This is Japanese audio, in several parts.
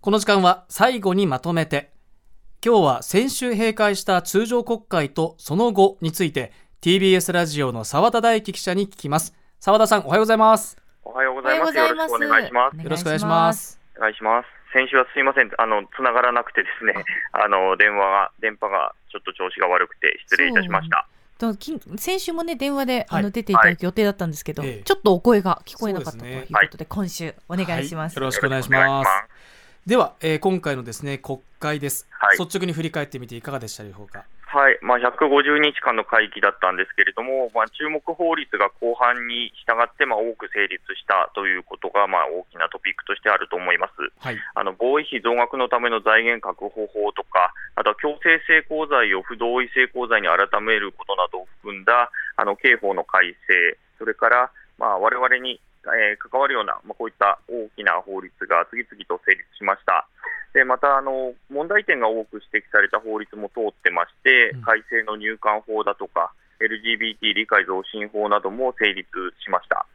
この時間は最後にまとめて今日は先週閉会した通常国会とその後について TBS ラジオの澤田大樹記者に聞きます。澤田さんおはようございます。おはようございます。よろしくお願いします。よろしくお願いします。お願いします。先週はすいません。あの繋がらなくてですね。あ。の電話が電波がちょっと調子が悪くて失礼いたしました。先週もね電話で、はい、あの出ていただく予定だったんですけど、はい、ちょっとお声が聞こえなかったということで、今週お願いします、よろしくお願いしますでは、えー、今回のですね国会です、率直に振り返ってみていかがでしたでしょうか？はい、まあ、150日間の会期だったんですけれども、まあ、注目法律が後半に従って、まあ、多く成立したということが、まあ、大きなトピックとしてあると思います、はい、あの防衛費増額のための財源確保法とか、あとは強制性交罪を不同意性交罪に改めることなどを含んだあの刑法の改正、それから、まあ、我々にえー、関わるような、まあ、こういった大きな法律が次々と成立しました。でまたあの、問題点が多く指摘された法律も通ってまして、改正の入管法だとか、LGBT 理解増進法なども成立しました。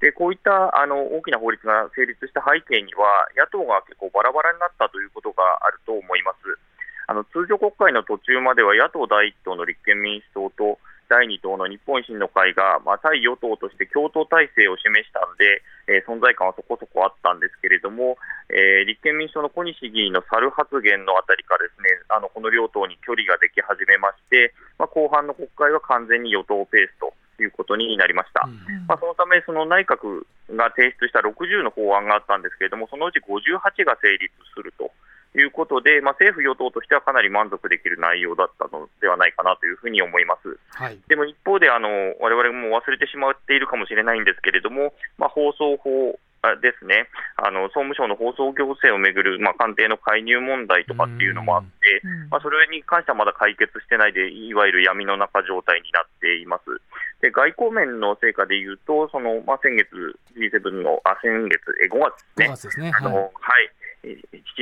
でこういったあの大きな法律が成立した背景には、野党が結構バラバラになったということがあると思います。あの通常国会の途中までは野党第一党の立憲民主党と第2党の日本維新の会が、まあ、対与党として共闘体制を示したので、えー、存在感はそこそこあったんですけれども、えー、立憲民主党の小西議員の猿発言のあたりからですねあのこの両党に距離ができ始めまして、まあ、後半の国会は完全に与党ペースということになりました、うん、まあ、そのため、その内閣が提出した60の法案があったんですけれども、そのうち58が成立すると。いうことで、まあ、政府・与党としてはかなり満足できる内容だったのではないかなというふうに思います。はい、でも一方で、われわれも忘れてしまっているかもしれないんですけれども、まあ、放送法ですね、あの総務省の放送行政をめぐる、まあ、官邸の介入問題とかっていうのもあって、まあ、それに関してはまだ解決してないで、いわゆる闇の中状態になっています。で外交面の成果でいうと、そのまあ、先月、G7 の、あ先月、え5月ですね、ね。はい、あのはい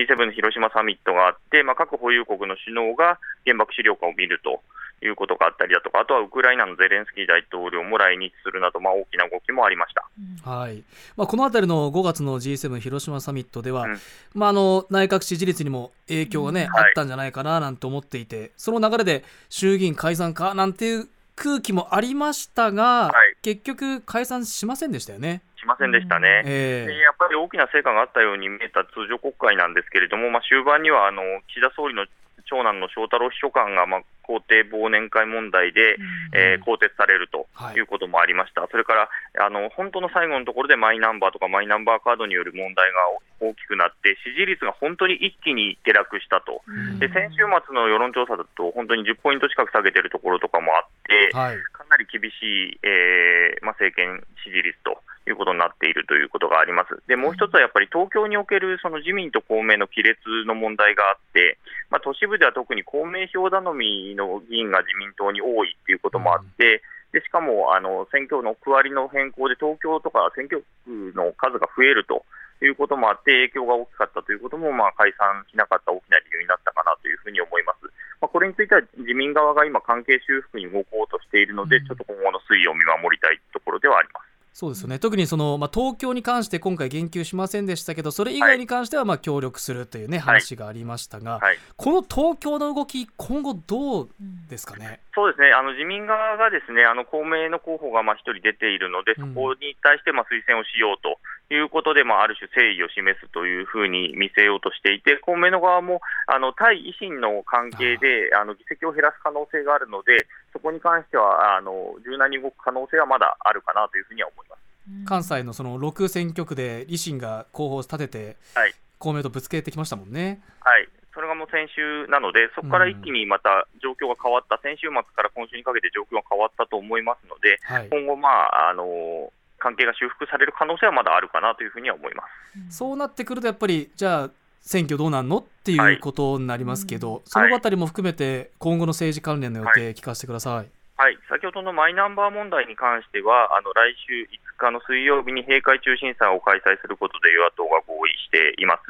G7 広島サミットがあって、まあ、各保有国の首脳が原爆資料館を見るということがあったりだとか、あとはウクライナのゼレンスキー大統領も来日するなど、まあ、大きな動きもありました、はい。まあ、このあたりの5月の G7 広島サミットでは、うん、まあ、あの内閣支持率にも影響がね、うん、あったんじゃないかななんて思っていて、その流れで衆議院解散かなんていう空気もありましたが、はい、結局、解散しませんでしたよね。しませんでしたね、えー、やっぱり大きな成果があったように見えた通常国会なんですけれども、まあ、終盤にはあの岸田総理の長男の翔太郎秘書官が、まあ、公邸忘年会問題で、えー、更迭されるとい。うこともありました、はい、それからあの本当の最後のところでマイナンバーとかマイナンバーカードによる問題が大きくなって、支持率が本当に一気に下落したと、で先週末の世論調査だと、本当に10ポイント近く下げてるところとかもあって、はい、かなり厳しい、えーまあ、政権支持率と。いうことになっているということがあります。で、もう一つはやっぱり東京におけるその自民と公明の亀裂の問題があって、まあ、都市部では特に公明票頼みの議員が自民党に多いっていうこともあって、でしかもあの選挙の区割りの変更で東京とか選挙区の数が増えるということもあって、影響が大きかったということも、まあ、解散しなかった大きな理由になったかなというふうに思います。まあ、これについては自民側が今、関係修復に動こうとしているので、ちょっと今後の推移を見守りたいところではあります。そうですよね。特にその、まあ、東京に関して今回言及しませんでしたけどそれ以外に関してはまあ協力するというね、はい、話がありましたが、はい、この東京の動き今後どうですかね？そうですね。あの自民側がですねあの公明の候補がまあ1人出ているので、そこに対してまあ推薦をしようということで、まあ、ある種、誠意を示すというふうに見せようとしていて、公明の側もあの対維新の関係であの議席を減らす可能性があるので、そこに関してはあの柔軟に動く可能性はまだあるかなというふうには思います。関西のその6選挙区で維新が候補を立てて、はい、公明とぶつけてきましたもんね。はいそれがもう先週なので、そこから一気にまた状況が変わった、先週末から今週にかけて状況が変わったと思いますので、はい、今後、まああの関係が修復される可能性はまだあるかなというふうには思います。そうなってくると、やっぱり、じゃあ、選挙どうなんのっていうことになりますけど、はい、そのあたりも含めて、今後の政治関連の予定、聞かせてください。はい。はい、先ほどのマイナンバー問題に関しては、あの来週5日の水曜日に閉会中審査を開催することで与野党が合意しています。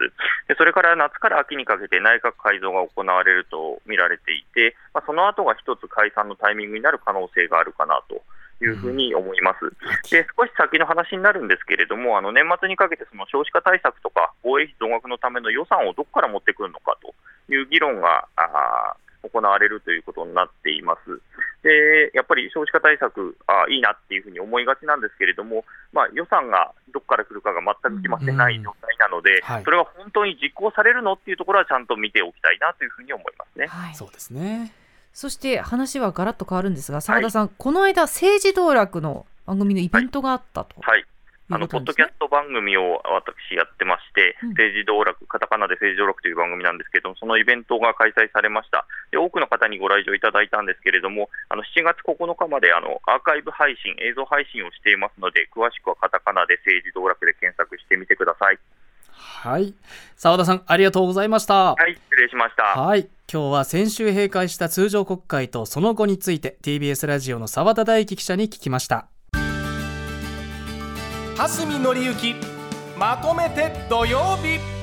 でそれから夏から秋にかけて内閣改造が行われると見られていて、まあ、その後が一つ解散のタイミングになる可能性があるかなというふうに思います。で少し先の話になるんですけれども、あの年末にかけてその少子化対策とか防衛費増額のための予算をどこから持ってくるのかという議論があ行われるということになっています。でやっぱり少子化対策あ、いいなっていうふうに思いがちなんですけれども、まあ、予算がどこから来るかが全く決まってない状態なので、はい、それは本当に実行されるのっていうところはちゃんと見ておきたいなというふうに思いますね。はい、そうですねそして話はガラッと変わるんですが、澤田さん、はい、この間、政治道楽の番組のイベントがあったと。はいあのポッドキャスト番組を私やってまして、うん、政治道楽、カタカナで政治道楽という番組なんですけども、そのイベントが開催されました。で多くの方にご来場いただいたんですけれども、あの7月9日まであのアーカイブ配信、映像配信をしていますので、詳しくはカタカナで政治道楽で検索してみてください。はい。澤田さん、ありがとうございました。はい、ました。はい。今日は先週閉会した通常国会とその後について TBS ラジオの澤田大樹記者に聞きました。蓮見紀之まとめて土曜日